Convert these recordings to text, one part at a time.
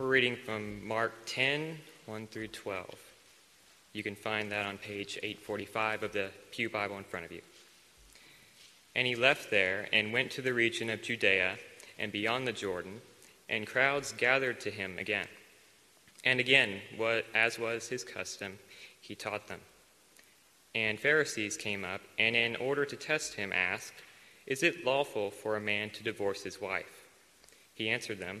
We're reading from Mark 10 1 through 12. You can find that on page 845 of the Pew Bible in front of you. And he left there and went to the region of Judea and beyond the Jordan, and crowds gathered to him again. And again, what, as was his custom, he taught them. And Pharisees came up, and in order to test him, asked, Is it lawful for a man to divorce his wife? He answered them,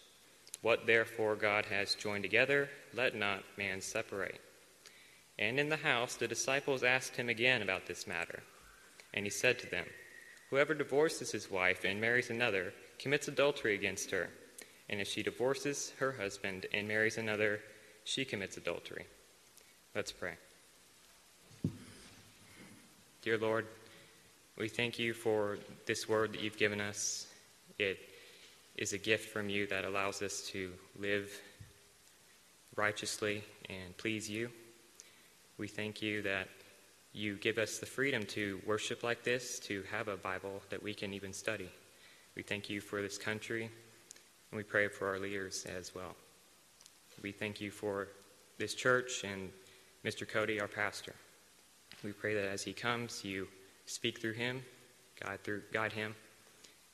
What therefore God has joined together, let not man separate. And in the house the disciples asked him again about this matter. And he said to them, Whoever divorces his wife and marries another commits adultery against her. And if she divorces her husband and marries another, she commits adultery. Let's pray. Dear Lord, we thank you for this word that you've given us. It is a gift from you that allows us to live righteously and please you. We thank you that you give us the freedom to worship like this, to have a Bible that we can even study. We thank you for this country, and we pray for our leaders as well. We thank you for this church and Mr. Cody, our pastor. We pray that as he comes, you speak through him, guide, through, guide him,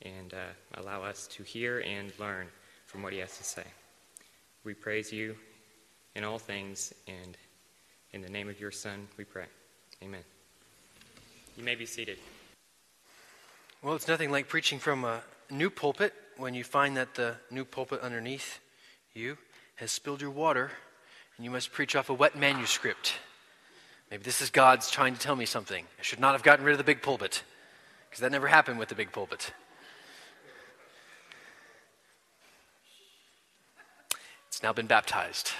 and uh, allow us to hear and learn from what he has to say. We praise you in all things, and in the name of your Son, we pray. Amen. You may be seated. Well, it's nothing like preaching from a new pulpit when you find that the new pulpit underneath you has spilled your water and you must preach off a wet manuscript. Maybe this is God's trying to tell me something. I should not have gotten rid of the big pulpit because that never happened with the big pulpit. It's now been baptized.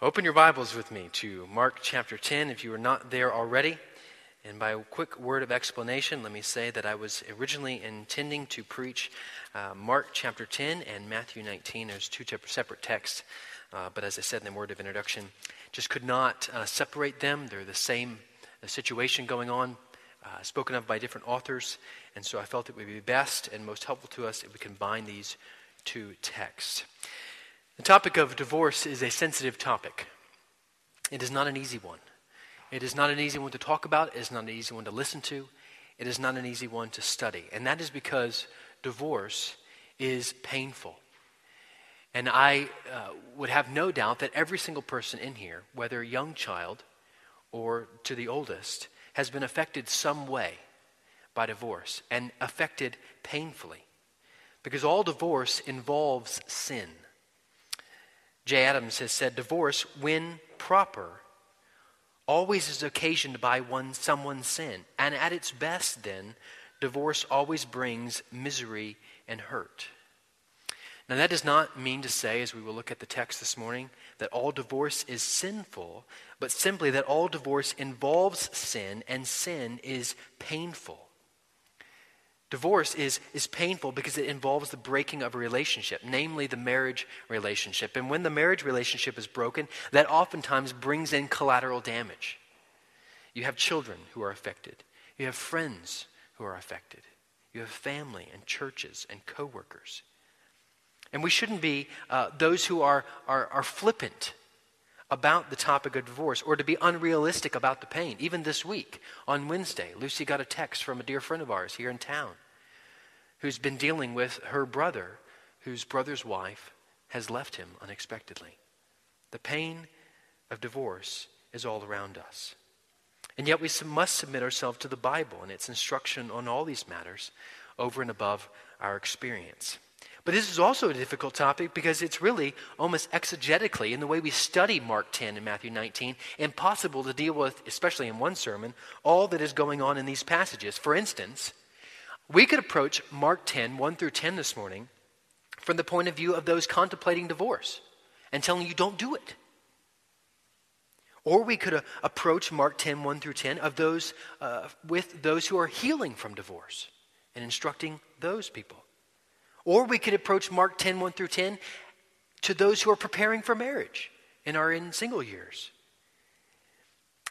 Open your Bibles with me to Mark chapter 10 if you are not there already. And by a quick word of explanation, let me say that I was originally intending to preach uh, Mark chapter 10 and Matthew 19 as two separate texts. Uh, but as I said in the word of introduction, just could not uh, separate them. They're the same uh, situation going on, uh, spoken of by different authors. And so I felt it would be best and most helpful to us if we combine these two texts. The topic of divorce is a sensitive topic. It is not an easy one. It is not an easy one to talk about. It is not an easy one to listen to. It is not an easy one to study. And that is because divorce is painful. And I uh, would have no doubt that every single person in here, whether young child or to the oldest, has been affected some way by divorce and affected painfully. Because all divorce involves sin. Jay Adams has said divorce, when proper, always is occasioned by one someone's sin. And at its best, then, divorce always brings misery and hurt. Now, that does not mean to say, as we will look at the text this morning, that all divorce is sinful, but simply that all divorce involves sin, and sin is painful. Divorce is, is painful because it involves the breaking of a relationship, namely the marriage relationship. And when the marriage relationship is broken, that oftentimes brings in collateral damage. You have children who are affected, you have friends who are affected, you have family and churches and coworkers. And we shouldn't be uh, those who are, are, are flippant about the topic of divorce or to be unrealistic about the pain. Even this week, on Wednesday, Lucy got a text from a dear friend of ours here in town who's been dealing with her brother, whose brother's wife has left him unexpectedly. The pain of divorce is all around us. And yet we must submit ourselves to the Bible and its instruction on all these matters over and above our experience. But this is also a difficult topic because it's really almost exegetically, in the way we study Mark 10 and Matthew 19, impossible to deal with, especially in one sermon, all that is going on in these passages. For instance, We could approach Mark 10, 1 through 10 this morning, from the point of view of those contemplating divorce and telling you don't do it. Or we could uh, approach Mark 10, 1 through 10 of those uh, with those who are healing from divorce and instructing those people. Or we could approach Mark 10, 1 through 10 to those who are preparing for marriage and are in single years.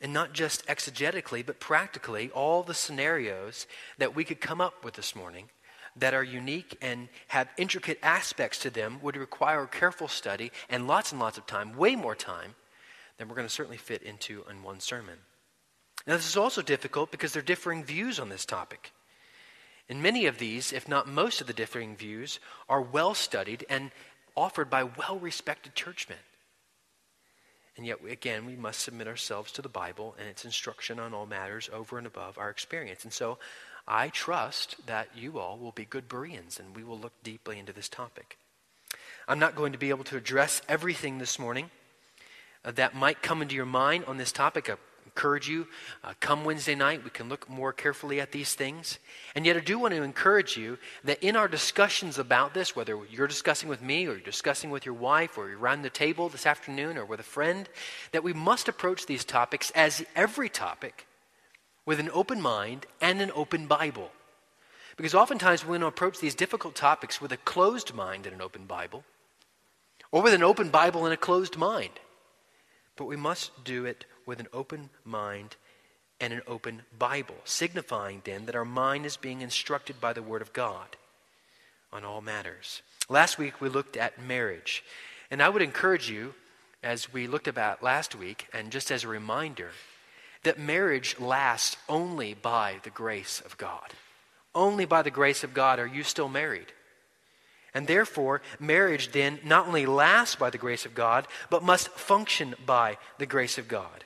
And not just exegetically, but practically, all the scenarios that we could come up with this morning that are unique and have intricate aspects to them would require careful study and lots and lots of time, way more time than we're going to certainly fit into in one sermon. Now, this is also difficult because there are differing views on this topic. And many of these, if not most of the differing views, are well studied and offered by well respected churchmen. And yet, again, we must submit ourselves to the Bible and its instruction on all matters over and above our experience. And so I trust that you all will be good Bereans and we will look deeply into this topic. I'm not going to be able to address everything this morning uh, that might come into your mind on this topic. Encourage you, uh, come Wednesday night, we can look more carefully at these things. And yet, I do want to encourage you that in our discussions about this, whether you're discussing with me or you're discussing with your wife or you're around the table this afternoon or with a friend, that we must approach these topics as every topic with an open mind and an open Bible. Because oftentimes we want to approach these difficult topics with a closed mind and an open Bible, or with an open Bible and a closed mind. But we must do it with an open mind and an open Bible, signifying then that our mind is being instructed by the Word of God on all matters. Last week we looked at marriage. And I would encourage you, as we looked about last week, and just as a reminder, that marriage lasts only by the grace of God. Only by the grace of God are you still married. And therefore, marriage then not only lasts by the grace of God, but must function by the grace of God.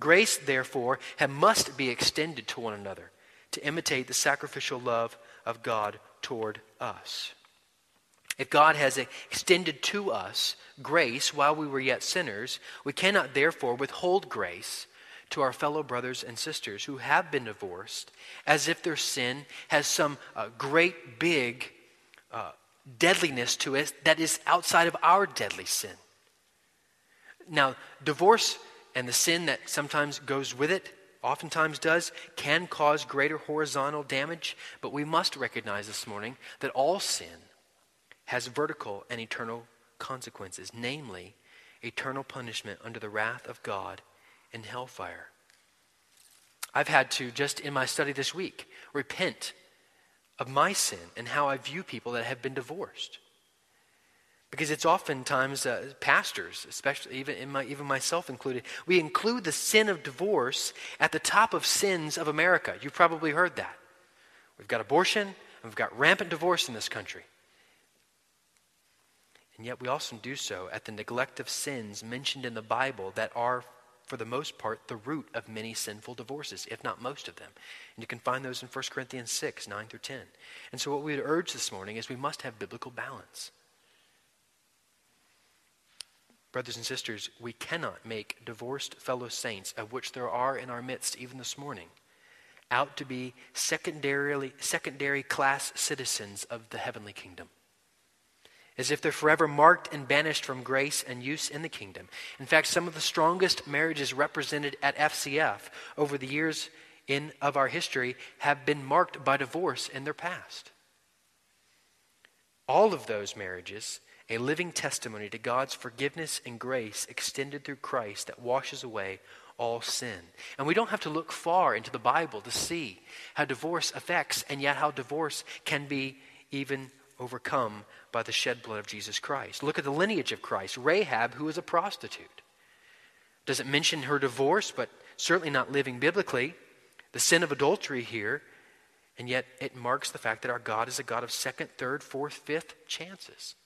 Grace, therefore, must be extended to one another to imitate the sacrificial love of God toward us. If God has extended to us grace while we were yet sinners, we cannot therefore withhold grace to our fellow brothers and sisters who have been divorced as if their sin has some uh, great big uh, deadliness to it that is outside of our deadly sin. Now, divorce and the sin that sometimes goes with it, oftentimes does, can cause greater horizontal damage, but we must recognize this morning that all sin has vertical and eternal consequences, namely, eternal punishment under the wrath of God in hellfire. I've had to, just in my study this week, repent of my sin and how I view people that have been divorced. Because it's oftentimes uh, pastors, especially even, my, even myself included, we include the sin of divorce at the top of sins of America. You've probably heard that. We've got abortion, we've got rampant divorce in this country. And yet we also do so at the neglect of sins mentioned in the Bible that are for the most part, the root of many sinful divorces, if not most of them. And you can find those in 1 Corinthians 6, 9 through 10. And so, what we would urge this morning is we must have biblical balance. Brothers and sisters, we cannot make divorced fellow saints, of which there are in our midst even this morning, out to be secondarily, secondary class citizens of the heavenly kingdom as if they're forever marked and banished from grace and use in the kingdom. In fact, some of the strongest marriages represented at FCF over the years in, of our history have been marked by divorce in their past. All of those marriages, a living testimony to God's forgiveness and grace extended through Christ that washes away all sin. And we don't have to look far into the Bible to see how divorce affects and yet how divorce can be even overcome by the shed blood of Jesus Christ. Look at the lineage of Christ. Rahab, who was a prostitute. Doesn't mention her divorce, but certainly not living biblically. The sin of adultery here, and yet it marks the fact that our God is a God of second, third, fourth, fifth chances.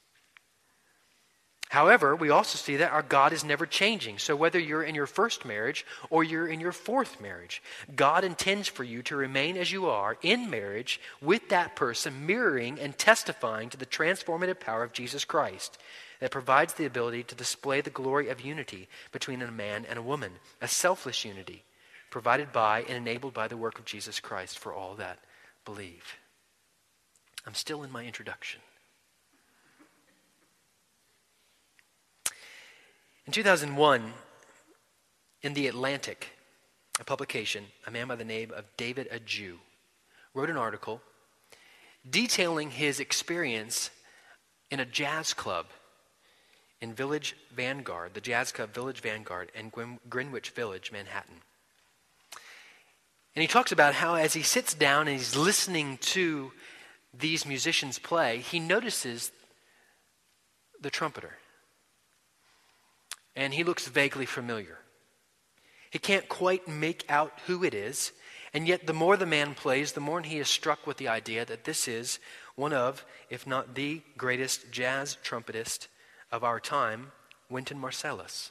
However, we also see that our God is never changing. So whether you're in your first marriage or you're in your fourth marriage, God intends for you to remain as you are in marriage with that person, mirroring and testifying to the transformative power of Jesus Christ that provides the ability to display the glory of unity between a man and a woman, a selfless unity provided by and enabled by the work of Jesus Christ for all that believe. I'm still in my introduction. In 2001, in The Atlantic, a publication, a man by the name of David Hajdu wrote an article detailing his experience in a jazz club in Village Vanguard, the jazz club Village Vanguard in Greenwich Village, Manhattan. And he talks about how, as he sits down and he's listening to these musicians play, he notices the trumpeter. And he looks vaguely familiar. He can't quite make out who it is, and yet the more the man plays, the more he is struck with the idea that this is one of, if not the greatest jazz trumpetist of our time, Wynton Marsalis.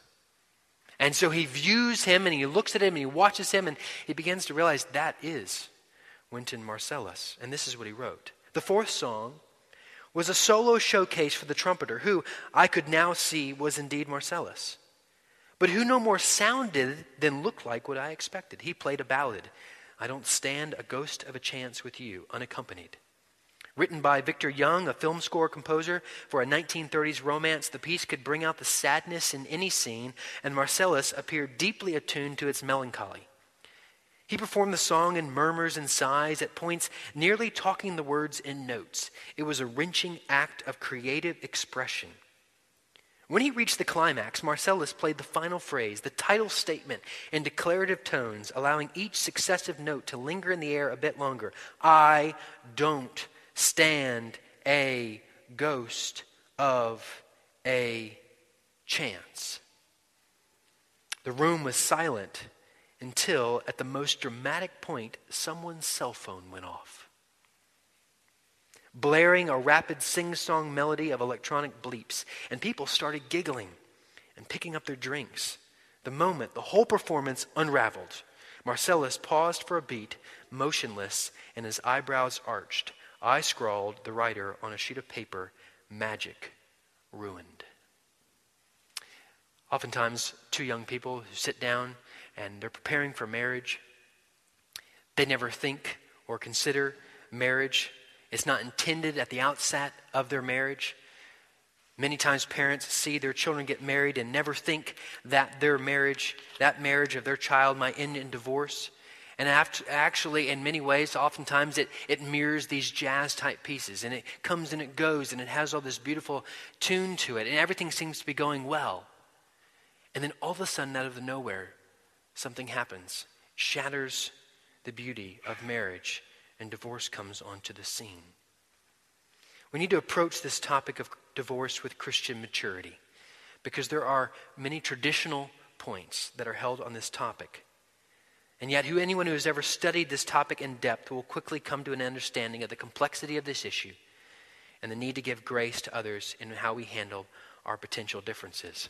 And so he views him and he looks at him and he watches him and he begins to realize that is Wynton Marsalis. And this is what he wrote. The fourth song was a solo showcase for the trumpeter, who I could now see was indeed Marsalis, but who no more sounded than looked like what I expected. He played a ballad, I Don't Stand a Ghost of a Chance with You, unaccompanied. Written by Victor Young, a film score composer for a 1930s romance, the piece could bring out the sadness in any scene, and Marsalis appeared deeply attuned to its melancholy. He performed the song in murmurs and sighs, at points nearly talking the words in notes. It was a wrenching act of creative expression. When he reached the climax, Marsalis played the final phrase, the title statement, in declarative tones, allowing each successive note to linger in the air a bit longer. I don't stand a ghost of a chance. The room was silent until, at the most dramatic point, someone's cell phone went off. Blaring a rapid sing song melody of electronic bleeps, and people started giggling and picking up their drinks. The moment the whole performance unraveled, Marsalis paused for a beat, motionless and his eyebrows arched, I scrawled the writer on a sheet of paper, magic ruined. Oftentimes, two young people who sit down and they're preparing for marriage, they never think or consider marriage. It's not intended at the outset of their marriage. Many times parents see their children get married and never think that their marriage, that marriage of their child might end in divorce. And actually, in many ways, oftentimes it, it mirrors these jazz type pieces. And it comes and it goes, and it has all this beautiful tune to it. And everything seems to be going well. And then all of a sudden, out of the nowhere, something happens, shatters the beauty of marriage, and divorce comes onto the scene. We need to approach this topic of divorce with Christian maturity because there are many traditional points that are held on this topic. And yet, who anyone who has ever studied this topic in depth will quickly come to an understanding of the complexity of this issue and the need to give grace to others in how we handle our potential differences.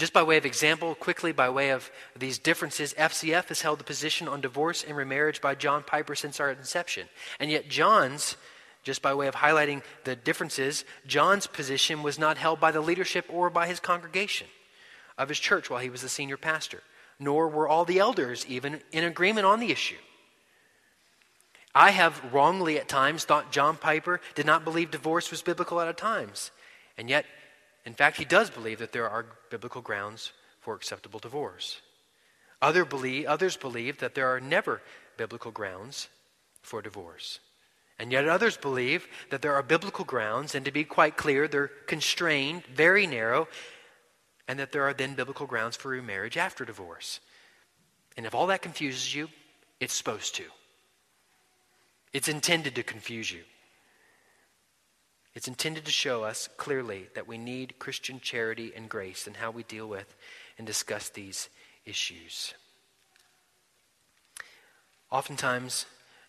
Just by way of example, quickly by way of these differences, FCF has held the position on divorce and remarriage by John Piper since our inception. And yet, John's, just by way of highlighting the differences, John's position was not held by the leadership or by his congregation of his church while he was the senior pastor nor were all the elders even in agreement on the issue. I have wrongly at times thought John Piper did not believe divorce was biblical at times. And yet, in fact, he does believe that there are biblical grounds for acceptable divorce. Other believe, others believe that there are never biblical grounds for divorce. And yet others believe that there are biblical grounds, and to be quite clear, they're constrained, very narrow, and that there are then biblical grounds for remarriage after divorce. And if all that confuses you, it's supposed to. It's intended to confuse you. It's intended to show us clearly that we need Christian charity and grace and how we deal with and discuss these issues. Oftentimes,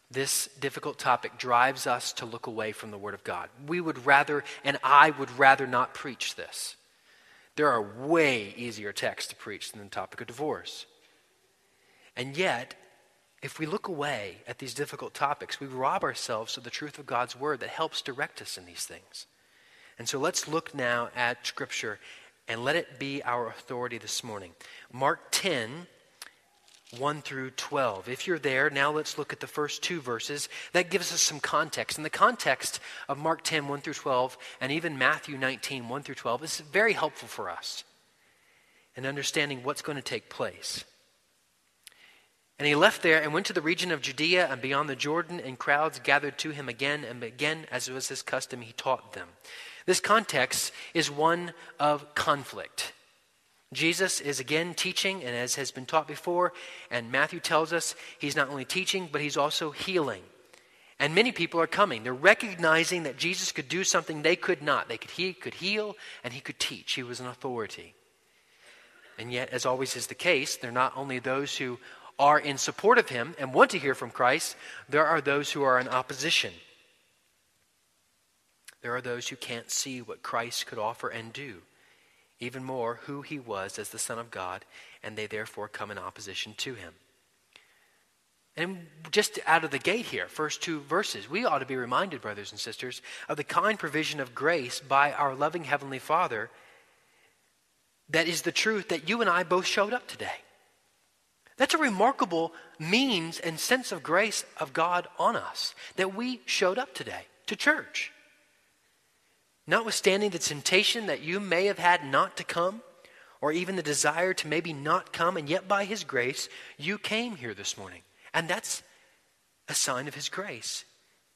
this difficult topic drives us to look away from the Word of God. We would rather, and I would rather not preach this. There are way easier texts to preach than the topic of divorce. And yet, if we look away at these difficult topics, we rob ourselves of the truth of God's word that helps direct us in these things. And so let's look now at Scripture and let it be our authority this morning. Mark 10, 1 through 12. If you're there, now let's look at the first two verses. That gives us some context. And the context of Mark 10, 1 through 12, and even Matthew 19, 1 through 12, is very helpful for us in understanding what's going to take place. And he left there and went to the region of Judea and beyond the Jordan, and crowds gathered to him again and again, as was his custom, he taught them. This context is one of conflict. Jesus is again teaching, and as has been taught before, and Matthew tells us he's not only teaching, but he's also healing. And many people are coming. They're recognizing that Jesus could do something they could not. They could, he could heal and he could teach. He was an authority. And yet, as always is the case, they're not only those who are in support of him and want to hear from Christ, there are those who are in opposition. There are those who can't see what Christ could offer and do even more who he was as the Son of God, and they therefore come in opposition to him. And just out of the gate here, first two verses, we ought to be reminded, brothers and sisters, of the kind provision of grace by our loving Heavenly Father that is the truth that you and I both showed up today. That's a remarkable means and sense of grace of God on us that we showed up today to church. Notwithstanding the temptation that you may have had not to come, or even the desire to maybe not come, and yet by His grace, you came here this morning. And that's a sign of His grace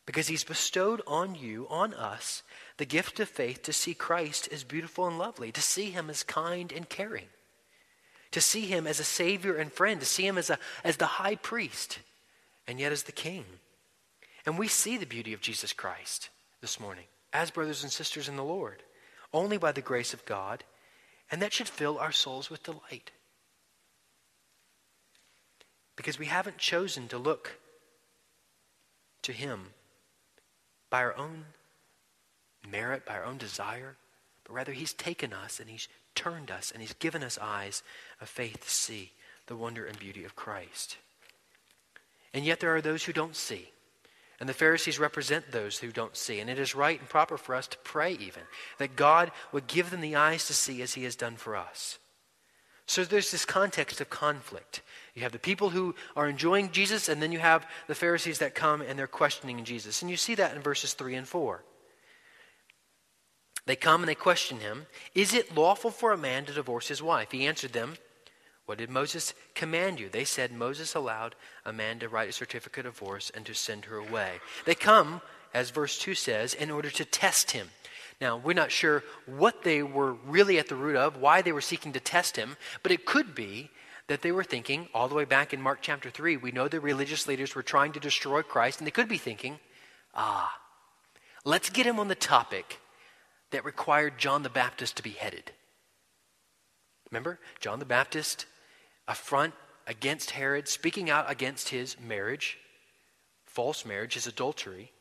because He's bestowed on you, on us, the gift of faith to see Christ as beautiful and lovely, to see Him as kind and caring, to see Him as a Savior and friend, to see Him as, a, as the high priest, and yet as the King. And we see the beauty of Jesus Christ this morning as brothers and sisters in the Lord, only by the grace of God, and that should fill our souls with delight. Because we haven't chosen to look to Him by our own merit, by our own desire, but rather He's taken us and He's turned us and He's given us eyes of faith to see the wonder and beauty of Christ. And yet there are those who don't see. And the Pharisees represent those who don't see. And it is right and proper for us to pray, even, that God would give them the eyes to see as He has done for us. So there's this context of conflict. You have the people who are enjoying Jesus, and then you have the Pharisees that come and they're questioning Jesus. And you see that in verses 3 and 4. They come and they question him Is it lawful for a man to divorce his wife? He answered them, what did Moses command you? They said Moses allowed a man to write a certificate of divorce and to send her away. They come, as verse 2 says, in order to test him. Now, we're not sure what they were really at the root of, why they were seeking to test him, but it could be that they were thinking, all the way back in Mark chapter 3, we know the religious leaders were trying to destroy Christ, and they could be thinking, ah, let's get him on the topic that required John the Baptist to be headed. Remember, John the Baptist affront against Herod, speaking out against his marriage, false marriage, his adultery,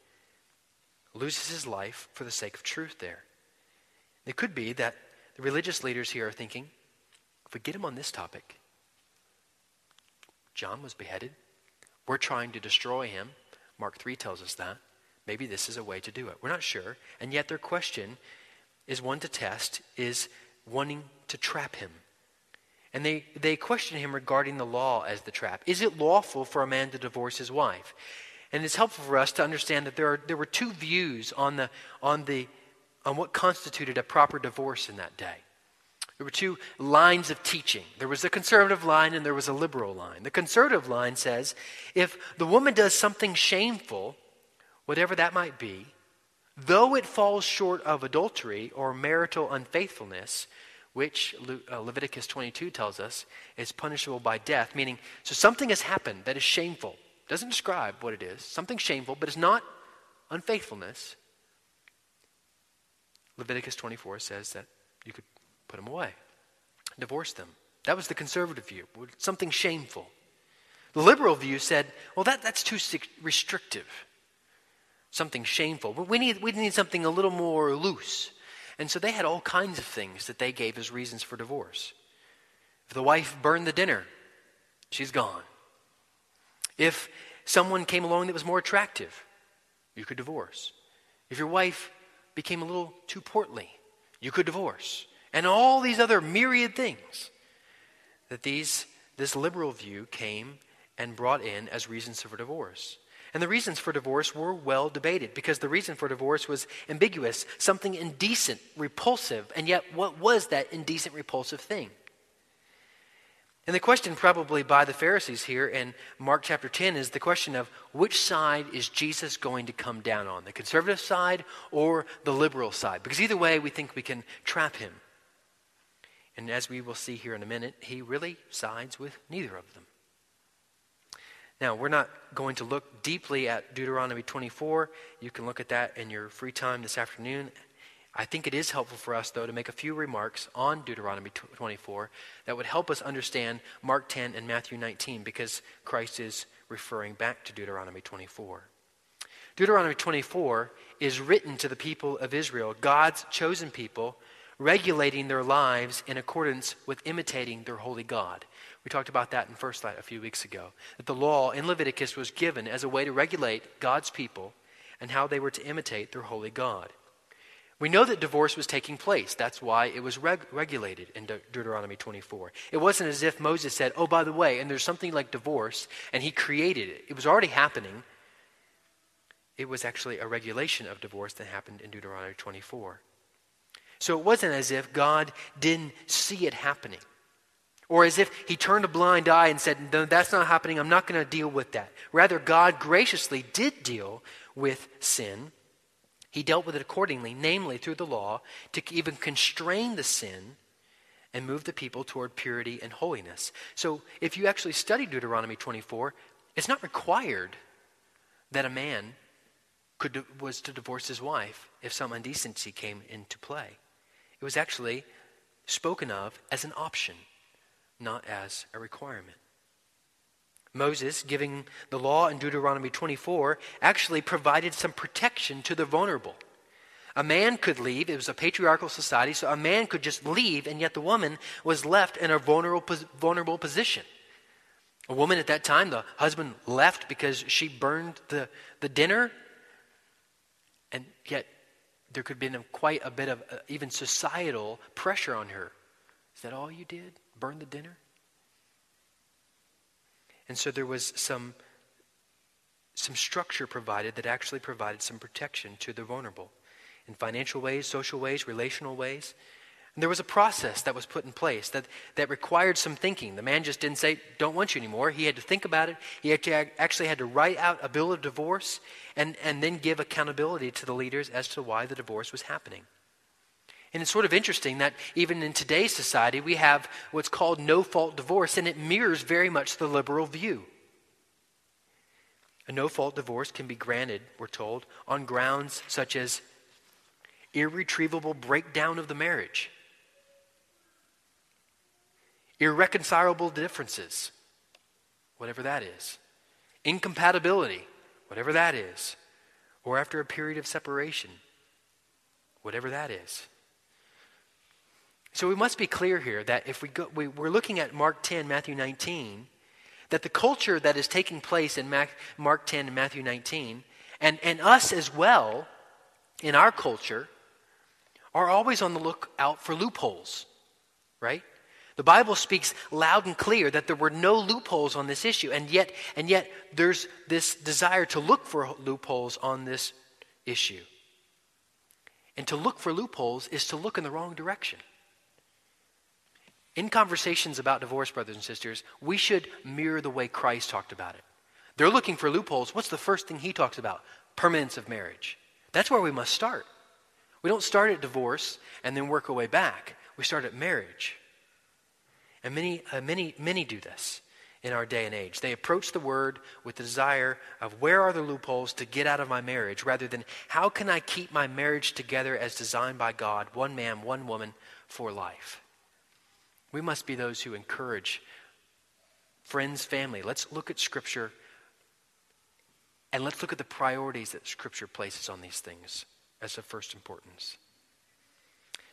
loses his life for the sake of truth there. It could be that the religious leaders here are thinking if we get him on this topic, John was beheaded. We're trying to destroy him. Mark 3 tells us that. Maybe this is a way to do it. We're not sure. And yet their question is one to test, is wanting to trap him. And they, they question him regarding the law as the trap. Is it lawful for a man to divorce his wife? And it's helpful for us to understand that there, are, there were two views on, the, on, the, on what constituted a proper divorce in that day. There were two lines of teaching. There was a conservative line and there was a liberal line. The conservative line says if the woman does something shameful, whatever that might be, though it falls short of adultery or marital unfaithfulness, which uh, Leviticus 22 tells us is punishable by death, meaning, so something has happened that is shameful. Doesn't describe what it is, something shameful, but it's not unfaithfulness. Leviticus 24 says that you could put them away, divorce them. That was the conservative view, something shameful. The liberal view said, well, that, that's too restrictive, something shameful. But we need, we need something a little more loose. And so they had all kinds of things that they gave as reasons for divorce. If the wife burned the dinner, she's gone. If someone came along that was more attractive, you could divorce. If your wife became a little too portly, you could divorce. And all these other myriad things that these this liberal view came and brought in as reasons for divorce. And the reasons for divorce were well debated because the reason for divorce was ambiguous, something indecent, repulsive, and yet what was that indecent, repulsive thing? And the question, probably by the Pharisees here in Mark chapter 10, is the question of which side is Jesus going to come down on, the conservative side or the liberal side? Because either way, we think we can trap him. And as we will see here in a minute, he really sides with neither of them. Now, we're not going to look deeply at Deuteronomy 24. You can look at that in your free time this afternoon. I think it is helpful for us, though, to make a few remarks on Deuteronomy 24 that would help us understand Mark 10 and Matthew 19 because Christ is referring back to Deuteronomy 24. Deuteronomy 24 is written to the people of Israel, God's chosen people, regulating their lives in accordance with imitating their holy God. We talked about that in First Light a few weeks ago. That the law in Leviticus was given as a way to regulate God's people and how they were to imitate their holy God. We know that divorce was taking place. That's why it was reg- regulated in De- Deuteronomy 24. It wasn't as if Moses said, oh, by the way, and there's something like divorce, and he created it. It was already happening. It was actually a regulation of divorce that happened in Deuteronomy 24. So it wasn't as if God didn't see it happening. Or as if he turned a blind eye and said, No, that's not happening. I'm not going to deal with that. Rather, God graciously did deal with sin. He dealt with it accordingly, namely through the law, to even constrain the sin and move the people toward purity and holiness. So if you actually study Deuteronomy 24, it's not required that a man could, was to divorce his wife if some indecency came into play. It was actually spoken of as an option not as a requirement. Moses, giving the law in Deuteronomy 24, actually provided some protection to the vulnerable. A man could leave, it was a patriarchal society, so a man could just leave, and yet the woman was left in a vulnerable, vulnerable position. A woman at that time, the husband left because she burned the, the dinner, and yet there could have been quite a bit of uh, even societal pressure on her. Is that all you did? burn the dinner? And so there was some, some structure provided that actually provided some protection to the vulnerable in financial ways, social ways, relational ways. And there was a process that was put in place that, that required some thinking. The man just didn't say, Don't want you anymore. He had to think about it. He actually had to write out a bill of divorce and, and then give accountability to the leaders as to why the divorce was happening. And it's sort of interesting that even in today's society, we have what's called no fault divorce, and it mirrors very much the liberal view. A no fault divorce can be granted, we're told, on grounds such as irretrievable breakdown of the marriage, irreconcilable differences, whatever that is, incompatibility, whatever that is, or after a period of separation, whatever that is. So we must be clear here that if we go, we, we're looking at Mark 10, Matthew 19, that the culture that is taking place in Mark 10 and Matthew 19, and, and us as well in our culture, are always on the lookout for loopholes, right? The Bible speaks loud and clear that there were no loopholes on this issue, and yet, and yet there's this desire to look for loopholes on this issue. And to look for loopholes is to look in the wrong direction. In conversations about divorce, brothers and sisters, we should mirror the way Christ talked about it. They're looking for loopholes. What's the first thing he talks about? Permanence of marriage. That's where we must start. We don't start at divorce and then work our way back. We start at marriage. And many, uh, many, many do this in our day and age. They approach the word with the desire of where are the loopholes to get out of my marriage rather than how can I keep my marriage together as designed by God, one man, one woman, for life. We must be those who encourage friends, family. Let's look at Scripture and let's look at the priorities that Scripture places on these things as of first importance.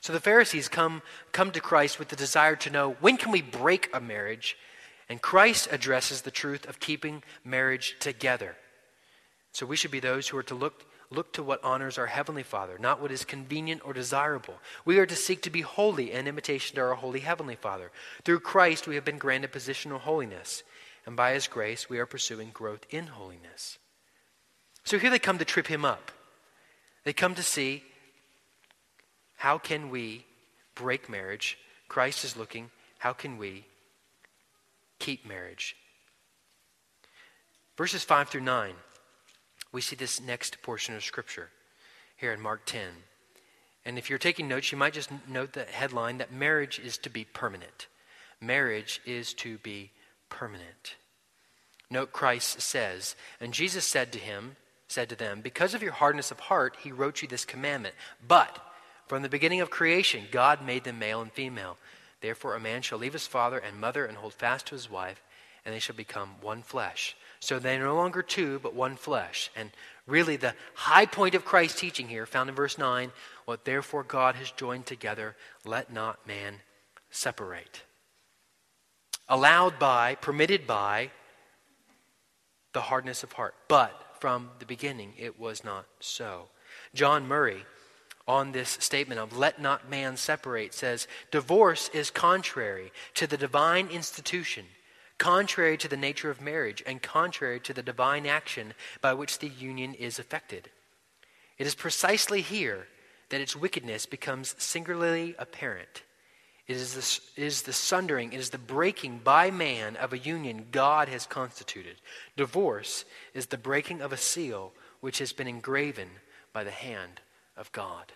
So the Pharisees come, come to Christ with the desire to know when can we break a marriage? And Christ addresses the truth of keeping marriage together. So we should be those who are to look, look to what honors our Heavenly Father, not what is convenient or desirable. We are to seek to be holy in imitation to our holy Heavenly Father. Through Christ, we have been granted positional holiness, and by His grace, we are pursuing growth in holiness. So here they come to trip him up. They come to see how can we break marriage? Christ is looking, how can we keep marriage? Verses 5 through 9, we see this next portion of Scripture here in Mark 10. And if you're taking notes, you might just note the headline that marriage is to be permanent. Marriage is to be permanent. Note Christ says, And Jesus said to him, said to them, Because of your hardness of heart, he wrote you this commandment. But from the beginning of creation, God made them male and female. Therefore, a man shall leave his father and mother and hold fast to his wife, and they shall become one flesh. So they are no longer two, but one flesh. And really, the high point of Christ's teaching here, found in verse 9 what therefore God has joined together, let not man separate. Allowed by, permitted by, the hardness of heart. But from the beginning, it was not so. John Murray, on this statement of let not man separate, says divorce is contrary to the divine institution contrary to the nature of marriage and contrary to the divine action by which the union is effected. It is precisely here that its wickedness becomes singularly apparent. It is, the, it is the sundering, it is the breaking by man of a union God has constituted. Divorce is the breaking of a seal which has been engraven by the hand of God.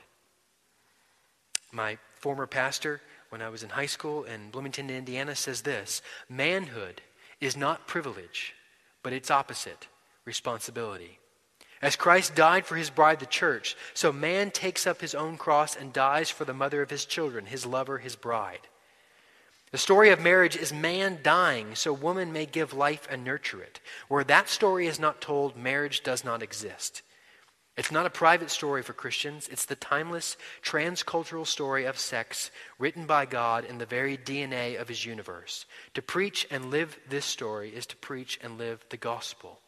My former pastor when I was in high school in Bloomington, Indiana, says this Manhood is not privilege, but its opposite, responsibility. As Christ died for his bride, the church, so man takes up his own cross and dies for the mother of his children, his lover, his bride. The story of marriage is man dying so woman may give life and nurture it. Where that story is not told, marriage does not exist. It's not a private story for Christians. It's the timeless, transcultural story of sex written by God in the very DNA of his universe. To preach and live this story is to preach and live the gospel.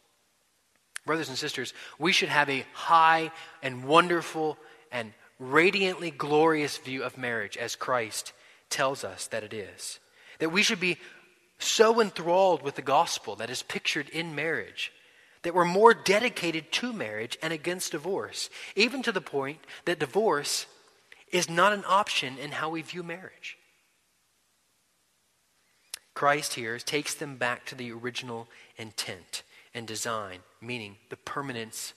Brothers and sisters, we should have a high and wonderful and radiantly glorious view of marriage as Christ tells us that it is. That we should be so enthralled with the gospel that is pictured in marriage that we're more dedicated to marriage and against divorce, even to the point that divorce is not an option in how we view marriage. Christ here takes them back to the original intent and design, meaning the permanence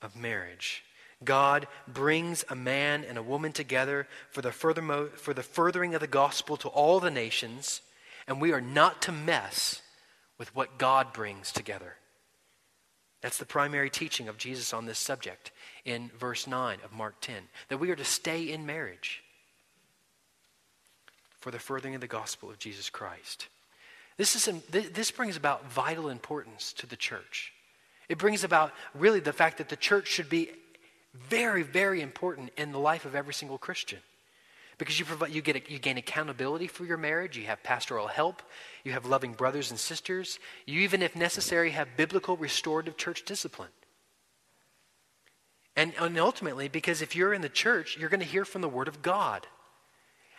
of marriage. God brings a man and a woman together for the, furthermo- for the furthering of the gospel to all the nations, and we are not to mess with what God brings together. That's the primary teaching of Jesus on this subject in verse 9 of Mark 10 that we are to stay in marriage for the furthering of the gospel of Jesus Christ. This, is, this brings about vital importance to the church. It brings about really the fact that the church should be very, very important in the life of every single Christian because you, provide, you, get, you gain accountability for your marriage, you have pastoral help, you have loving brothers and sisters, you even, if necessary, have biblical restorative church discipline. And, and ultimately, because if you're in the church, you're going to hear from the Word of God.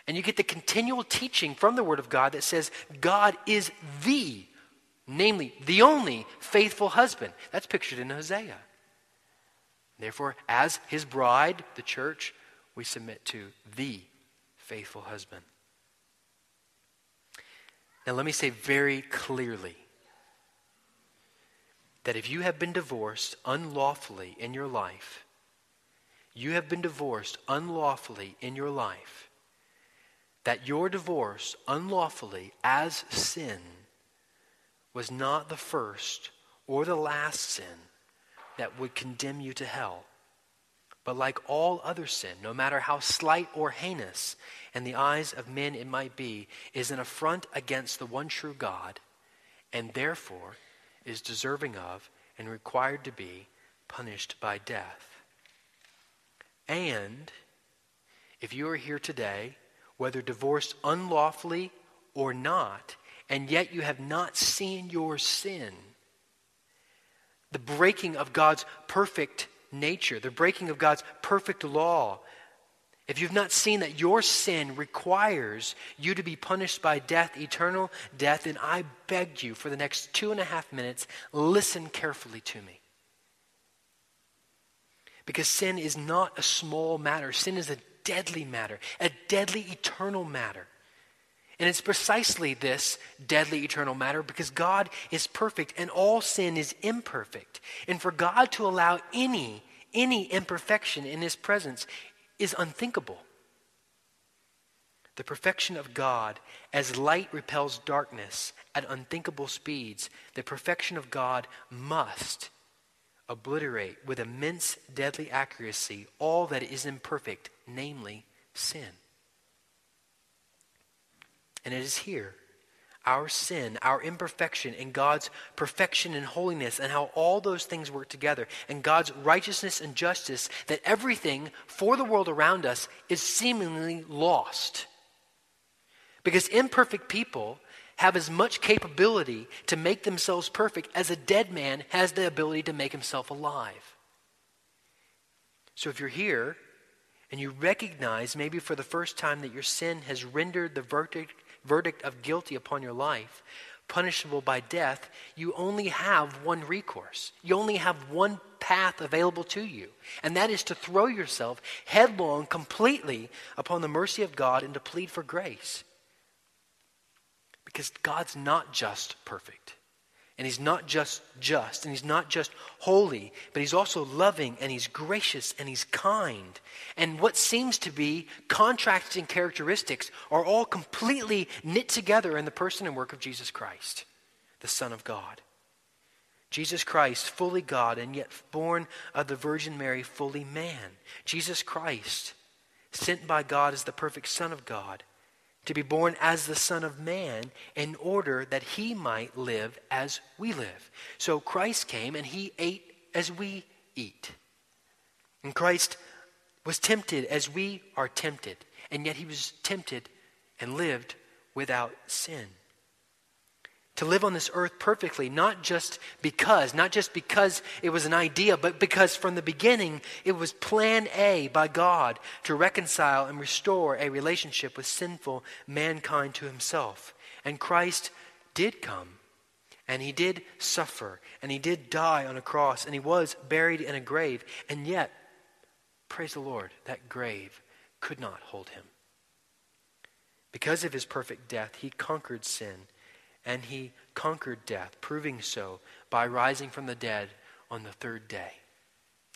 And you get the continual teaching from the Word of God that says God is the, namely, the only faithful husband. That's pictured in Hosea. Therefore, as his bride, the church, we submit to the faithful husband. Now, let me say very clearly that if you have been divorced unlawfully in your life, you have been divorced unlawfully in your life, that your divorce unlawfully as sin was not the first or the last sin that would condemn you to hell. But like all other sin, no matter how slight or heinous in the eyes of men it might be, is an affront against the one true God, and therefore is deserving of and required to be punished by death. And if you are here today, whether divorced unlawfully or not, and yet you have not seen your sin, the breaking of God's perfect nature, the breaking of God's perfect law, if you've not seen that your sin requires you to be punished by death, eternal death, then I beg you for the next two and a half minutes, listen carefully to me. Because sin is not a small matter, sin is a deadly matter, a deadly eternal matter. And it's precisely this deadly eternal matter because God is perfect and all sin is imperfect. And for God to allow any any imperfection in his presence is unthinkable. The perfection of God, as light repels darkness at unthinkable speeds, the perfection of God must obliterate with immense deadly accuracy all that is imperfect, namely sin. And it is here, our sin, our imperfection, and God's perfection and holiness, and how all those things work together, and God's righteousness and justice, that everything for the world around us is seemingly lost. Because imperfect people have as much capability to make themselves perfect as a dead man has the ability to make himself alive. So if you're here and you recognize, maybe for the first time, that your sin has rendered the verdict, verdict of guilty upon your life, punishable by death, you only have one recourse. You only have one path available to you, and that is to throw yourself headlong completely upon the mercy of God and to plead for grace. Because God's not just perfect. And he's not just just, and he's not just holy, but he's also loving, and he's gracious, and he's kind. And what seems to be contrasting characteristics are all completely knit together in the person and work of Jesus Christ, the Son of God. Jesus Christ, fully God, and yet born of the Virgin Mary, fully man. Jesus Christ, sent by God as the perfect Son of God to be born as the Son of Man in order that he might live as we live. So Christ came and he ate as we eat. And Christ was tempted as we are tempted, and yet he was tempted and lived without sin to live on this earth perfectly, not just because, not just because it was an idea, but because from the beginning it was plan A by God to reconcile and restore a relationship with sinful mankind to himself. And Christ did come, and he did suffer, and he did die on a cross, and he was buried in a grave, and yet, praise the Lord, that grave could not hold him. Because of his perfect death, he conquered sin and he conquered death, proving so by rising from the dead on the third day.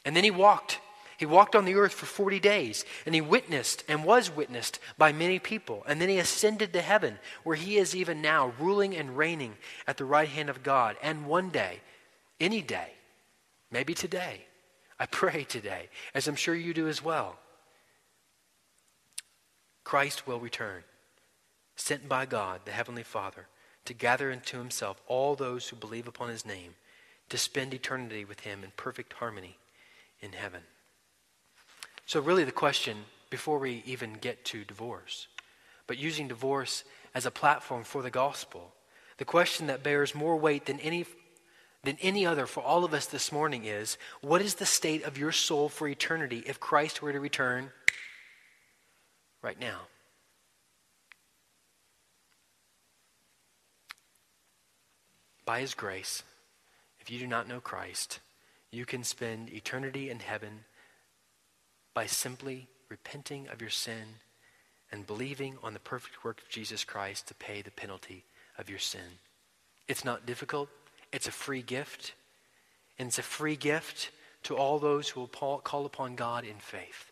And then he walked. He walked on the earth for 40 days, and he witnessed and was witnessed by many people. And then he ascended to heaven, where he is even now ruling and reigning at the right hand of God. And one day, any day, maybe today, I pray today, as I'm sure you do as well, Christ will return, sent by God, the Heavenly Father to gather into himself all those who believe upon his name, to spend eternity with him in perfect harmony in heaven. So, really, the question before we even get to divorce, but using divorce as a platform for the gospel, the question that bears more weight than any, than any other for all of us this morning is what is the state of your soul for eternity if Christ were to return right now? By His grace, if you do not know Christ, you can spend eternity in heaven by simply repenting of your sin and believing on the perfect work of Jesus Christ to pay the penalty of your sin. It's not difficult, it's a free gift, and it's a free gift to all those who will call upon God in faith.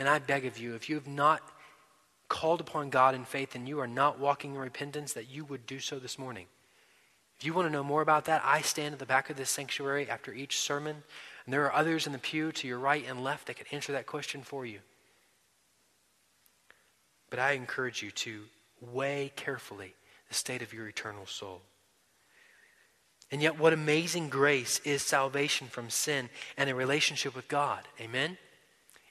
And I beg of you, if you have not called upon God in faith and you are not walking in repentance, that you would do so this morning. If you want to know more about that, I stand at the back of this sanctuary after each sermon, and there are others in the pew to your right and left that can answer that question for you. But I encourage you to weigh carefully the state of your eternal soul. And yet, what amazing grace is salvation from sin and a relationship with God. Amen?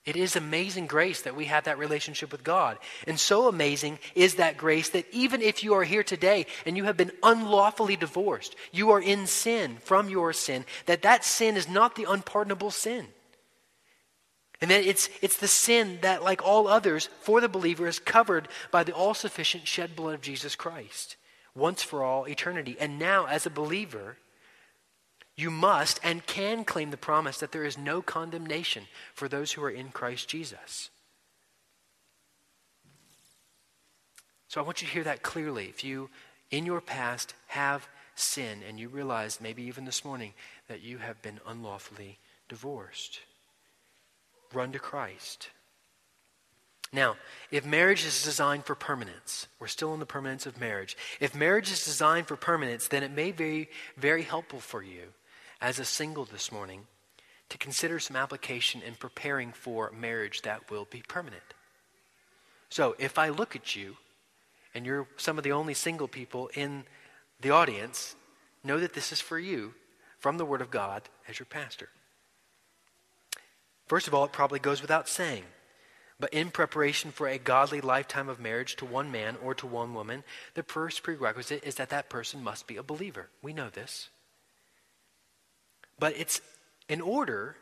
It is amazing grace that we have that relationship with God. And so amazing is that grace that even if you are here today and you have been unlawfully divorced, you are in sin from your sin, that that sin is not the unpardonable sin. And that it's, it's the sin that, like all others, for the believer is covered by the all sufficient shed blood of Jesus Christ, once for all eternity. And now, as a believer, you must and can claim the promise that there is no condemnation for those who are in Christ Jesus. So I want you to hear that clearly. If you, in your past, have sin and you realize, maybe even this morning, that you have been unlawfully divorced, run to Christ. Now, if marriage is designed for permanence, we're still in the permanence of marriage. If marriage is designed for permanence, then it may be very helpful for you as a single this morning to consider some application in preparing for marriage that will be permanent. So, if I look at you, and you're some of the only single people in the audience, know that this is for you from the Word of God as your pastor. First of all, it probably goes without saying, but in preparation for a godly lifetime of marriage to one man or to one woman, the first prerequisite is that that person must be a believer. We know this. But it's in order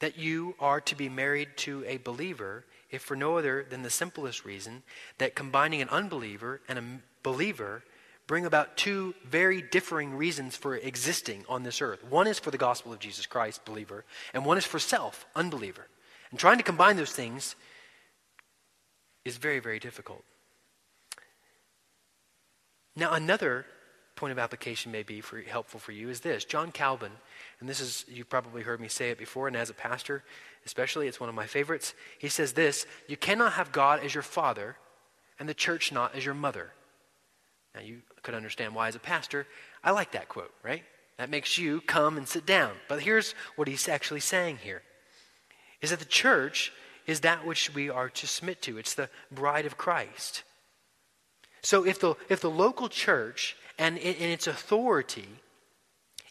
that you are to be married to a believer, if for no other than the simplest reason that combining an unbeliever and a believer bring about two very differing reasons for existing on this earth. One is for the gospel of Jesus Christ, believer, and one is for self, unbeliever. And trying to combine those things is very, very difficult. Now, another point of application may be for, helpful for you is this John Calvin, and this is, you've probably heard me say it before, and as a pastor, especially, it's one of my favorites. He says this You cannot have God as your father and the church not as your mother. Now, you could understand why, as a pastor, I like that quote, right? That makes you come and sit down. But here's what he's actually saying here is that the church is that which we are to submit to. It's the bride of Christ. So if the, if the local church and in, its authority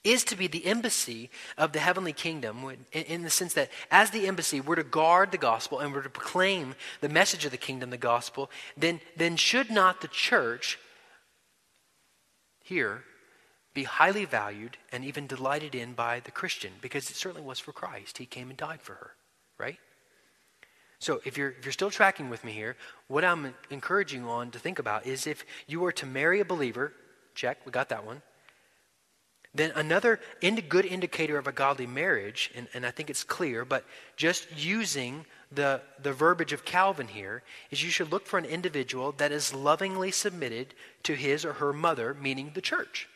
is to be the embassy of the heavenly kingdom in, in, the sense that as the embassy we're to guard the gospel and we're to proclaim the message of the kingdom the gospel then, then should not the church here be highly valued and even delighted in by the christian? Because it certainly was for christ. He came and died for her right? So if you're, if you're still tracking with me here what i'm encouraging you on to think about is if you were to marry a believer Check, we got that one. Then another ind- good indicator of a godly marriage, and, and I think it's clear, but just using the, the verbiage of Calvin here, is you should look for an individual that is lovingly submitted to his or her mother, meaning the church.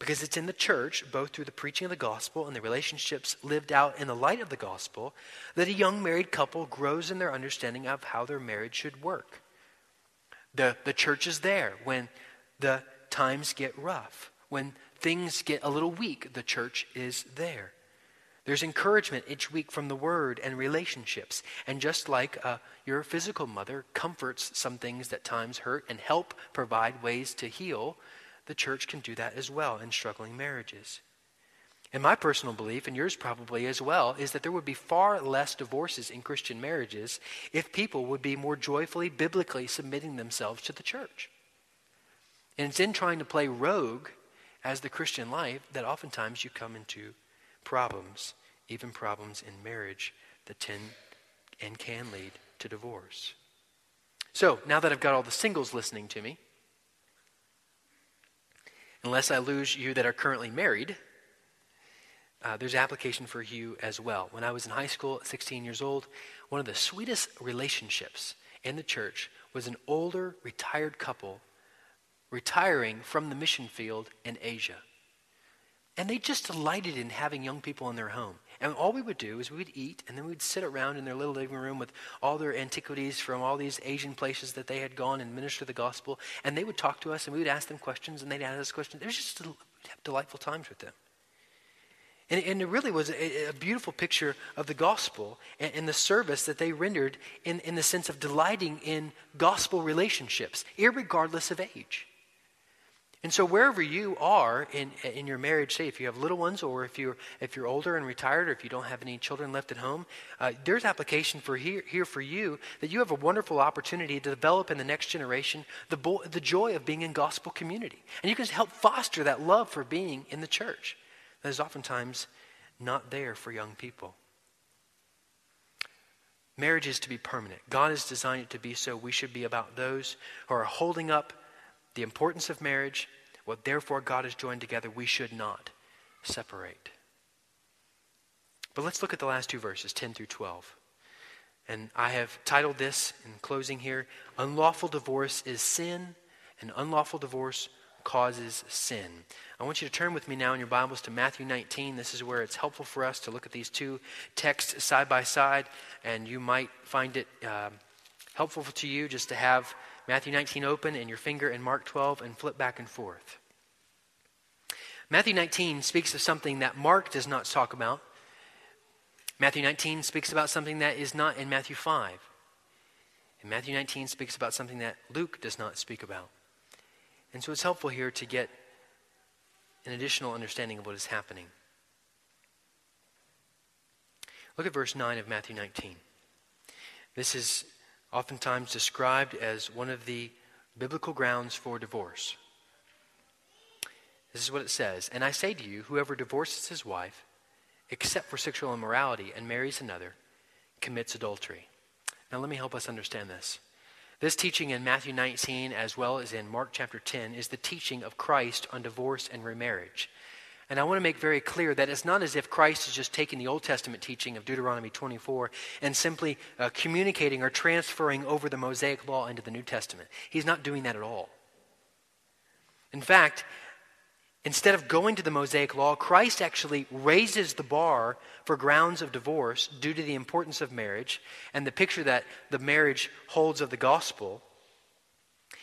Because it's in the church, both through the preaching of the gospel and the relationships lived out in the light of the gospel, that a young married couple grows in their understanding of how their marriage should work. The, the church is there when the times get rough. When things get a little weak, the church is there. There's encouragement each week from the word and relationships. And just like uh, your physical mother comforts some things that times hurt and help provide ways to heal, the church can do that as well in struggling marriages. And my personal belief, and yours probably as well, is that there would be far less divorces in Christian marriages if people would be more joyfully, biblically submitting themselves to the church. And it's in trying to play rogue as the Christian life that oftentimes you come into problems, even problems in marriage that tend and can lead to divorce. So, now that I've got all the singles listening to me, unless I lose you that are currently married, uh, there's application for you as well. When I was in high school at 16 years old, one of the sweetest relationships in the church was an older retired couple retiring from the mission field in Asia. And they just delighted in having young people in their home. And all we would do is we would eat, and then we'd sit around in their little living room with all their antiquities from all these Asian places that they had gone and minister the gospel. And they would talk to us, and we would ask them questions, and they'd ask us questions. It was just we'd have delightful times with them. And, and, it really was a, a, beautiful picture of the gospel and, and, the service that they rendered in, in the sense of delighting in gospel relationships, regardless of age. And so wherever you are in, in your marriage, say if you have little ones or if you're, if you're older and retired or if you don't have any children left at home, uh, there's application for here, here for you that you have a wonderful opportunity to develop in the next generation the, bo- the joy of being in gospel community. And you can help foster that love for being in the church that is oftentimes not there for young people. Marriage is to be permanent. God has designed it to be so. We should be about those who are holding up the importance of marriage, what therefore God has joined together, we should not separate. But let's look at the last two verses, 10 through 12. And I have titled this in closing here Unlawful Divorce is Sin, and Unlawful Divorce Causes Sin. I want you to turn with me now in your Bibles to Matthew 19. This is where it's helpful for us to look at these two texts side by side, and you might find it uh, helpful to you just to have Matthew 19 open and your finger in Mark 12 and flip back and forth. Matthew 19 speaks of something that Mark does not talk about. Matthew 19 speaks about something that is not in Matthew 5. And Matthew 19 speaks about something that Luke does not speak about. And so it's helpful here to get an additional understanding of what is happening. Look at verse 9 of Matthew 19. This is oftentimes described as one of the biblical grounds for divorce. This is what it says And I say to you, whoever divorces his wife, except for sexual immorality, and marries another, commits adultery. Now, let me help us understand this. This teaching in Matthew 19, as well as in Mark chapter 10, is the teaching of Christ on divorce and remarriage. And I want to make very clear that it's not as if Christ is just taking the Old Testament teaching of Deuteronomy 24 and simply uh, communicating or transferring over the Mosaic law into the New Testament. He's not doing that at all. In fact, instead of going to the Mosaic law, Christ actually raises the bar for grounds of divorce due to the importance of marriage and the picture that the marriage holds of the gospel.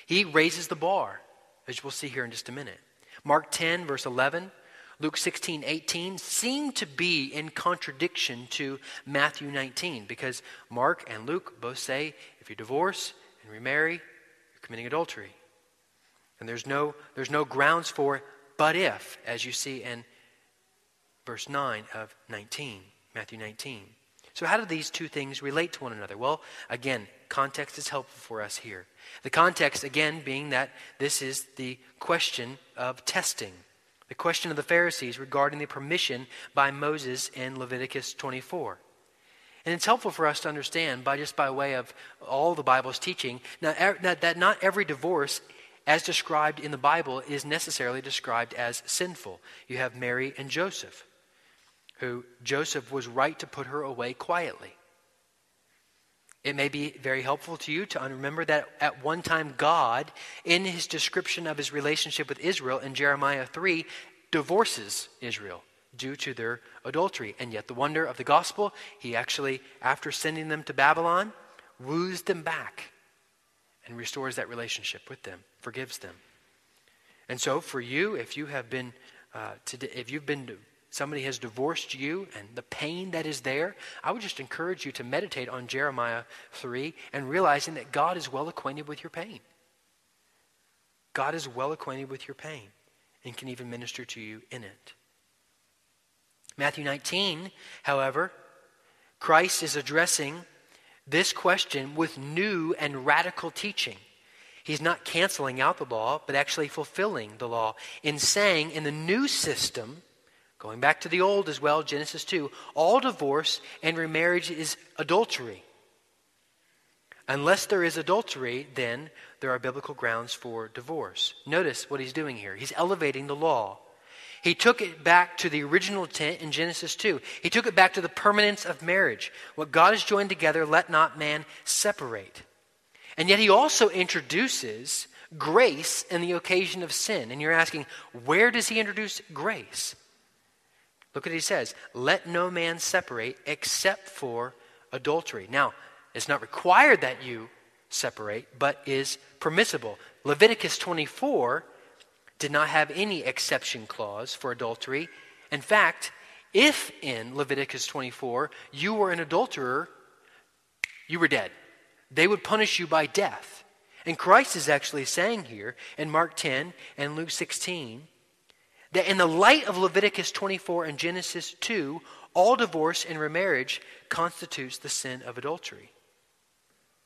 He raises the bar, as we'll see here in just a minute. Mark 10, verse 11 Luke 16, 18 seem to be in contradiction to Matthew 19 because Mark and Luke both say if you divorce and remarry, you're committing adultery. And there's no, there's no grounds for but if, as you see in verse 9 of 19, Matthew 19. So, how do these two things relate to one another? Well, again, context is helpful for us here. The context, again, being that this is the question of testing. The question of the Pharisees regarding the permission by Moses in Leviticus 24. And it's helpful for us to understand, by just by way of all the Bible's teaching, now, er, that not every divorce, as described in the Bible, is necessarily described as sinful. You have Mary and Joseph, who Joseph was right to put her away quietly. It may be very helpful to you to remember that at one time God, in his description of his relationship with Israel in Jeremiah 3, divorces Israel due to their adultery. And yet, the wonder of the gospel, he actually, after sending them to Babylon, woos them back and restores that relationship with them, forgives them. And so, for you, if you have been, uh, to, if you've been somebody has divorced you and the pain that is there, I would just encourage you to meditate on Jeremiah 3 and realizing that God is well acquainted with your pain. God is well acquainted with your pain and can even minister to you in it. Matthew 19, however, Christ is addressing this question with new and radical teaching. He's not canceling out the law, but actually fulfilling the law in saying in the new system, Going back to the old as well, Genesis 2, all divorce and remarriage is adultery. Unless there is adultery, then there are biblical grounds for divorce. Notice what he's doing here. He's elevating the law. He took it back to the original intent in Genesis 2. He took it back to the permanence of marriage. What God has joined together, let not man separate. And yet he also introduces grace in the occasion of sin. And you're asking, where does he introduce grace? Look what he says let no man separate except for adultery. Now, it's not required that you separate, but is permissible. Leviticus 24 did not have any exception clause for adultery. In fact, if in Leviticus 24 you were an adulterer, you were dead. They would punish you by death. And Christ is actually saying here in Mark 10 and Luke 16 that in the light of Leviticus 24 and Genesis 2, all divorce and remarriage constitutes the sin of adultery.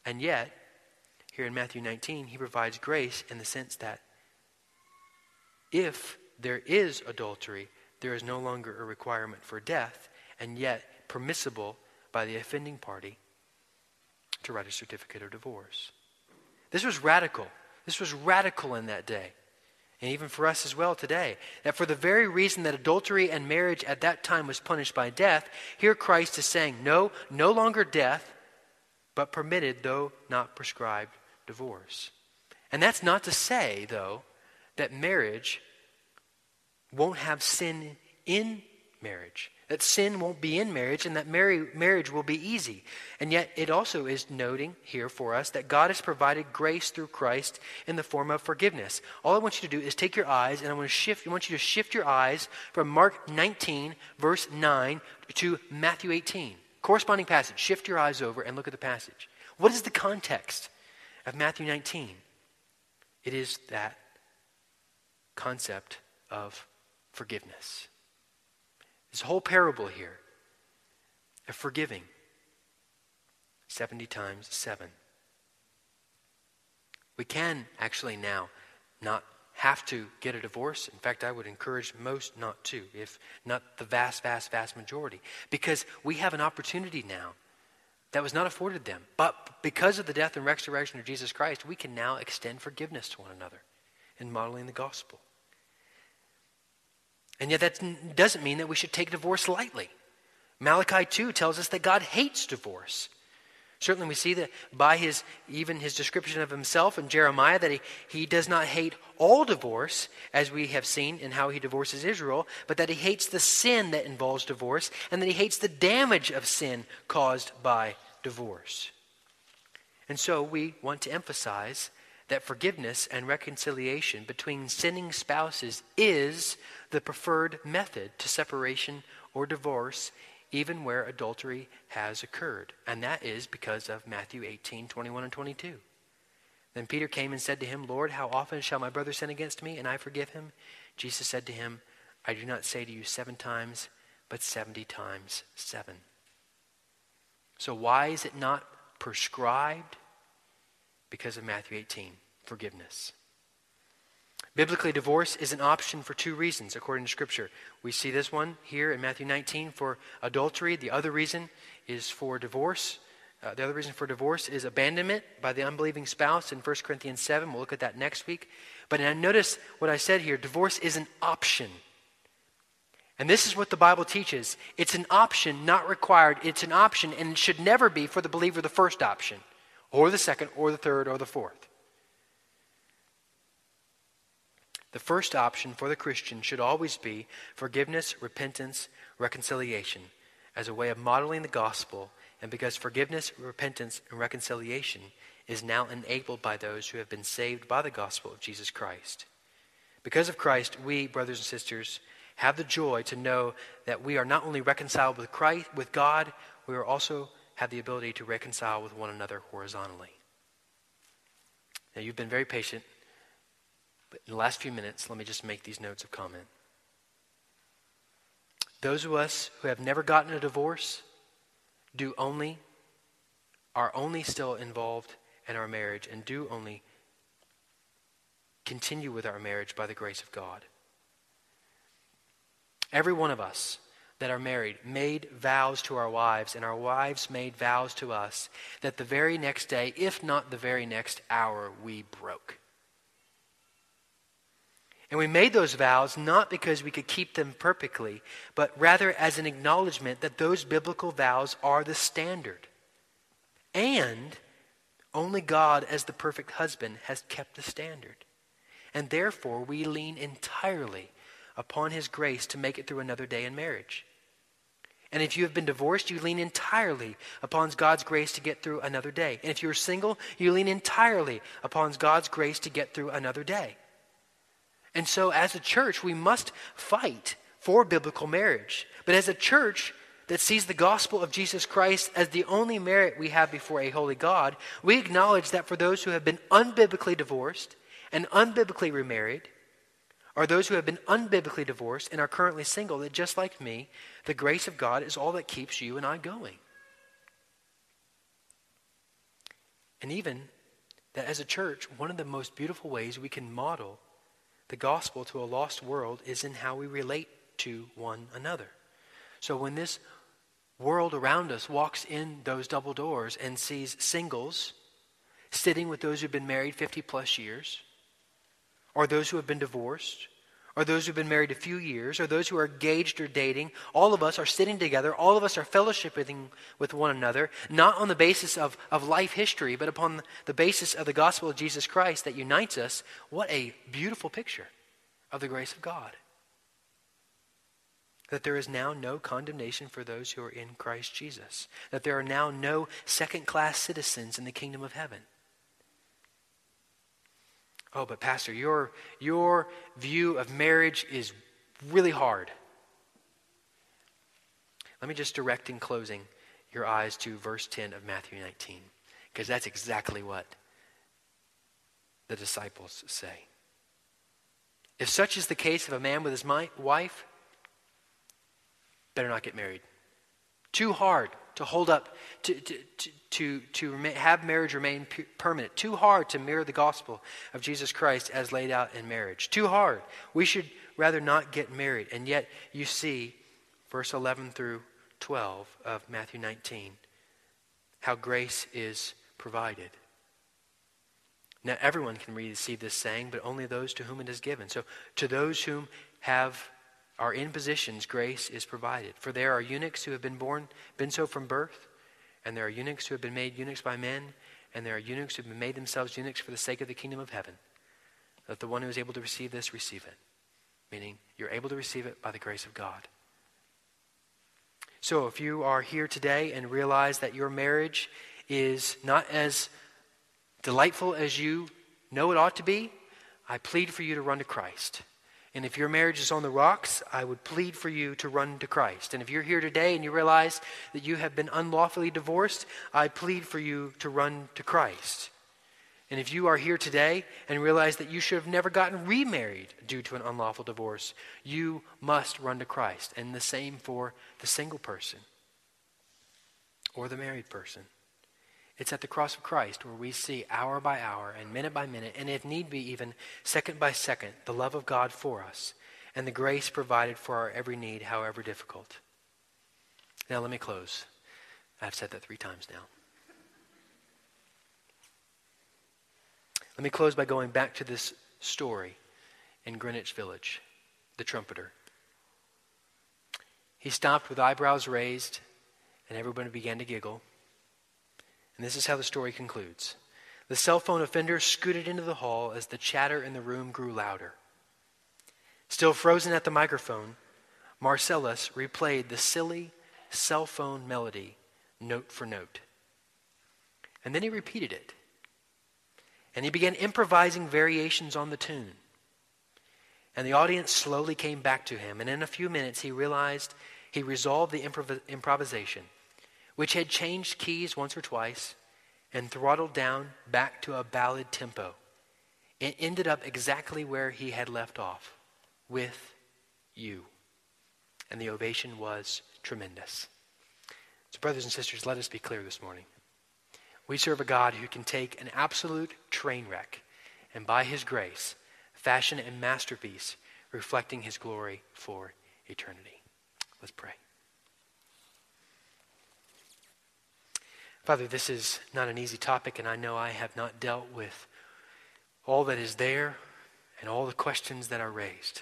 And yet, here in Matthew 19, he provides grace in the sense that if there is adultery, there is no longer a requirement for death, and yet permissible by the offending party to write a certificate of divorce. This was radical. This was radical in that day. And even for us as well today. That for the very reason that adultery and marriage at that time was punished by death, here Christ is saying, no, no longer death, but permitted, though not prescribed, divorce. And that's not to say, though, that marriage won't have sin in marriage that sin won't be in marriage and that marriage will be easy. And yet, it also is noting here for us that God has provided grace through Christ in the form of forgiveness. All I want you to do is take your eyes, and I want to shift. I want you to shift your eyes from Mark 19, verse 9, to Matthew 18. Corresponding passage. Shift your eyes over and look at the passage. What is the context of Matthew 19? It is that concept of forgiveness. This whole parable here of forgiving 70 times 7. We can actually now not have to get a divorce. In fact, I would encourage most not to, if not the vast, vast, vast majority, because we have an opportunity now that was not afforded them. But because of the death and resurrection of Jesus Christ, we can now extend forgiveness to one another in modeling the gospel. And yet, that doesn't mean that we should take divorce lightly. Malachi 2 tells us that God hates divorce. Certainly, we see that by his even his description of himself in Jeremiah that he, he does not hate all divorce, as we have seen in how he divorces Israel, but that he hates the sin that involves divorce, and that he hates the damage of sin caused by divorce. And so we want to emphasize that forgiveness and reconciliation between sinning spouses is the preferred method to separation or divorce, even where adultery has occurred. And that is because of Matthew 18 21 and 22. Then Peter came and said to him, Lord, how often shall my brother sin against me and I forgive him? Jesus said to him, I do not say to you seven times, but 70 times seven. So, why is it not prescribed? Because of Matthew 18 forgiveness. Biblically, divorce is an option for two reasons, according to Scripture. We see this one here in Matthew 19 for adultery. The other reason is for divorce. Uh, the other reason for divorce is abandonment by the unbelieving spouse in 1 Corinthians 7. We'll look at that next week. But now notice what I said here divorce is an option. And this is what the Bible teaches it's an option, not required. It's an option, and it should never be for the believer the first option or the second, or the third, or the fourth. The first option for the Christian should always be forgiveness, repentance, reconciliation as a way of modeling the gospel, and because forgiveness, repentance, and reconciliation is now enabled by those who have been saved by the gospel of Jesus Christ. Because of Christ, we, brothers and sisters, have the joy to know that we are not only reconciled with Christ, with God, we are also have the ability to reconcile with one another horizontally. Now, you've been very patient, but in the last few minutes, let me just make these notes of comment. Those of us who have never gotten a divorce do only, are only still involved in our marriage and do only continue with our marriage by the grace of God. Every one of us that are married made vows to our wives, and our wives made vows to us that the very next day, if not the very next hour, we broke. And we made those vows not because we could keep them perfectly, but rather as an acknowledgement that those biblical vows are the standard. And only God, as the perfect husband, has kept the standard. And therefore, we lean entirely upon his grace to make it through another day in marriage. And if you have been divorced, you lean entirely upon God's grace to get through another day. And if you're single, you lean entirely upon God's grace to get through another day. And so, as a church, we must fight for biblical marriage. But as a church, that sees the gospel of Jesus Christ as the only merit we have before a holy God, we acknowledge that for those who have been unbiblically divorced and unbiblically remarried, or those who have been unbiblically divorced and are currently single, that just like me, the grace of God is all that keeps you and I going. And even that as a church, one of the most beautiful ways we can model the gospel to a lost world is in how we relate to one another. So when this world around us walks in those double doors and sees singles sitting with those who've been married 50 plus years, or those who have been divorced, or those who've been married a few years, or those who are engaged or dating. All of us are sitting together. All of us are fellowshipping with one another, not on the basis of, of life history, but upon the basis of the gospel of Jesus Christ that unites us. What a beautiful picture of the grace of God. That there is now no condemnation for those who are in Christ Jesus. That there are now no second class citizens in the kingdom of heaven. Oh, but Pastor, your, your view of marriage is really hard. Let me just direct in closing your eyes to verse 10 of Matthew 19, because that's exactly what the disciples say. If such is the case of a man with his wife, better not get married. Too hard to hold up, to, to, to, to, have marriage remain permanent. Too hard to mirror the gospel of Jesus Christ as laid out in marriage. Too hard. We should rather not get married. And yet, you see, verse 11 through 12 of Matthew 19, how grace is provided. Now, everyone can receive this saying, but only those to whom it is given. So, to those whom have are in positions, grace is provided. For there are eunuchs who have been born, been so from birth, and there are eunuchs who have been made eunuchs by men, and there are eunuchs who have been made themselves eunuchs for the sake of the kingdom of heaven. Let the one who is able to receive this receive it. Meaning, you're able to receive it by the grace of God. So, if you are here today and realize that your marriage is not as delightful as you know it ought to be, I plead for you to run to Christ. And if your marriage is on the rocks, I would plead for you to run to Christ. And if you're here today and you realize that you have been unlawfully divorced, I plead for you to run to Christ. And if you are here today and realize that you should have never gotten remarried due to an unlawful divorce, you must run to Christ. And the same for the single person or the married person. It's at the cross of Christ where we see hour by hour and minute by minute, and if need be, even second by second, the love of God for us and the grace provided for our every need, however difficult. Now, let me close. I've said that three times now. Let me close by going back to this story in Greenwich Village, the trumpeter. He stopped with eyebrows raised, and everybody began to giggle. And this is how the story concludes. The cell phone offender scooted into the hall as the chatter in the room grew louder. Still frozen at the microphone, Marsalis replayed the silly cell phone melody note for note. And then he repeated it. And he began improvising variations on the tune. And the audience slowly came back to him. And in a few minutes, he realized he resolved the improv- improvisation which had changed keys once or twice and throttled down back to a ballad tempo. It ended up exactly where he had left off with you. And the ovation was tremendous. So, brothers and sisters, let us be clear this morning. We serve a God who can take an absolute train wreck and, by his grace, fashion a masterpiece reflecting his glory for eternity. Let's pray. Father, this is not an easy topic, and I know I have not dealt with all that is there and all the questions that are raised.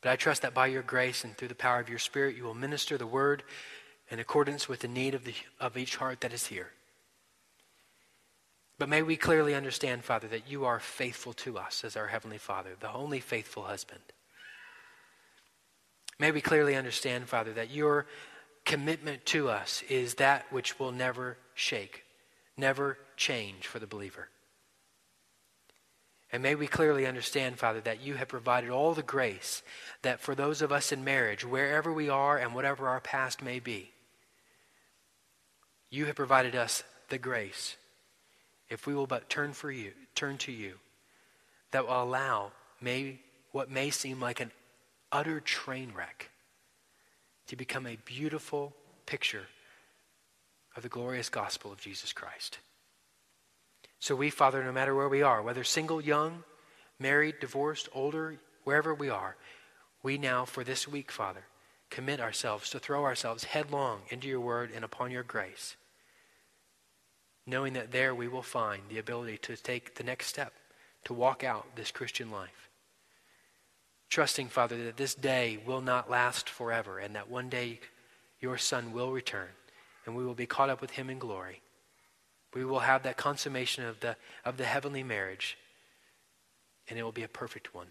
But I trust that by your grace and through the power of your Spirit, you will minister the word in accordance with the need of, the, of each heart that is here. But may we clearly understand, Father, that you are faithful to us as our Heavenly Father, the only faithful husband. May we clearly understand, Father, that your commitment to us is that which will never shake, never change for the believer. And may we clearly understand, Father, that you have provided all the grace that for those of us in marriage, wherever we are and whatever our past may be, you have provided us the grace, if we will but turn for you, turn to you, that will allow may, what may seem like an utter train wreck to become a beautiful picture of the glorious gospel of Jesus Christ. So we, Father, no matter where we are, whether single, young, married, divorced, older, wherever we are, we now, for this week, Father, commit ourselves to throw ourselves headlong into your word and upon your grace, knowing that there we will find the ability to take the next step, to walk out this Christian life. Trusting, Father, that this day will not last forever and that one day your Son will return and we will be caught up with him in glory. We will have that consummation of the, of the heavenly marriage, and it will be a perfect one,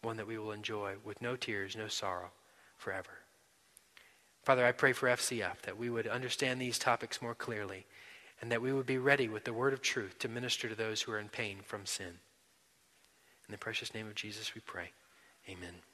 one that we will enjoy with no tears, no sorrow forever. Father, I pray for FCF that we would understand these topics more clearly and that we would be ready with the word of truth to minister to those who are in pain from sin. In the precious name of Jesus we pray. Amen.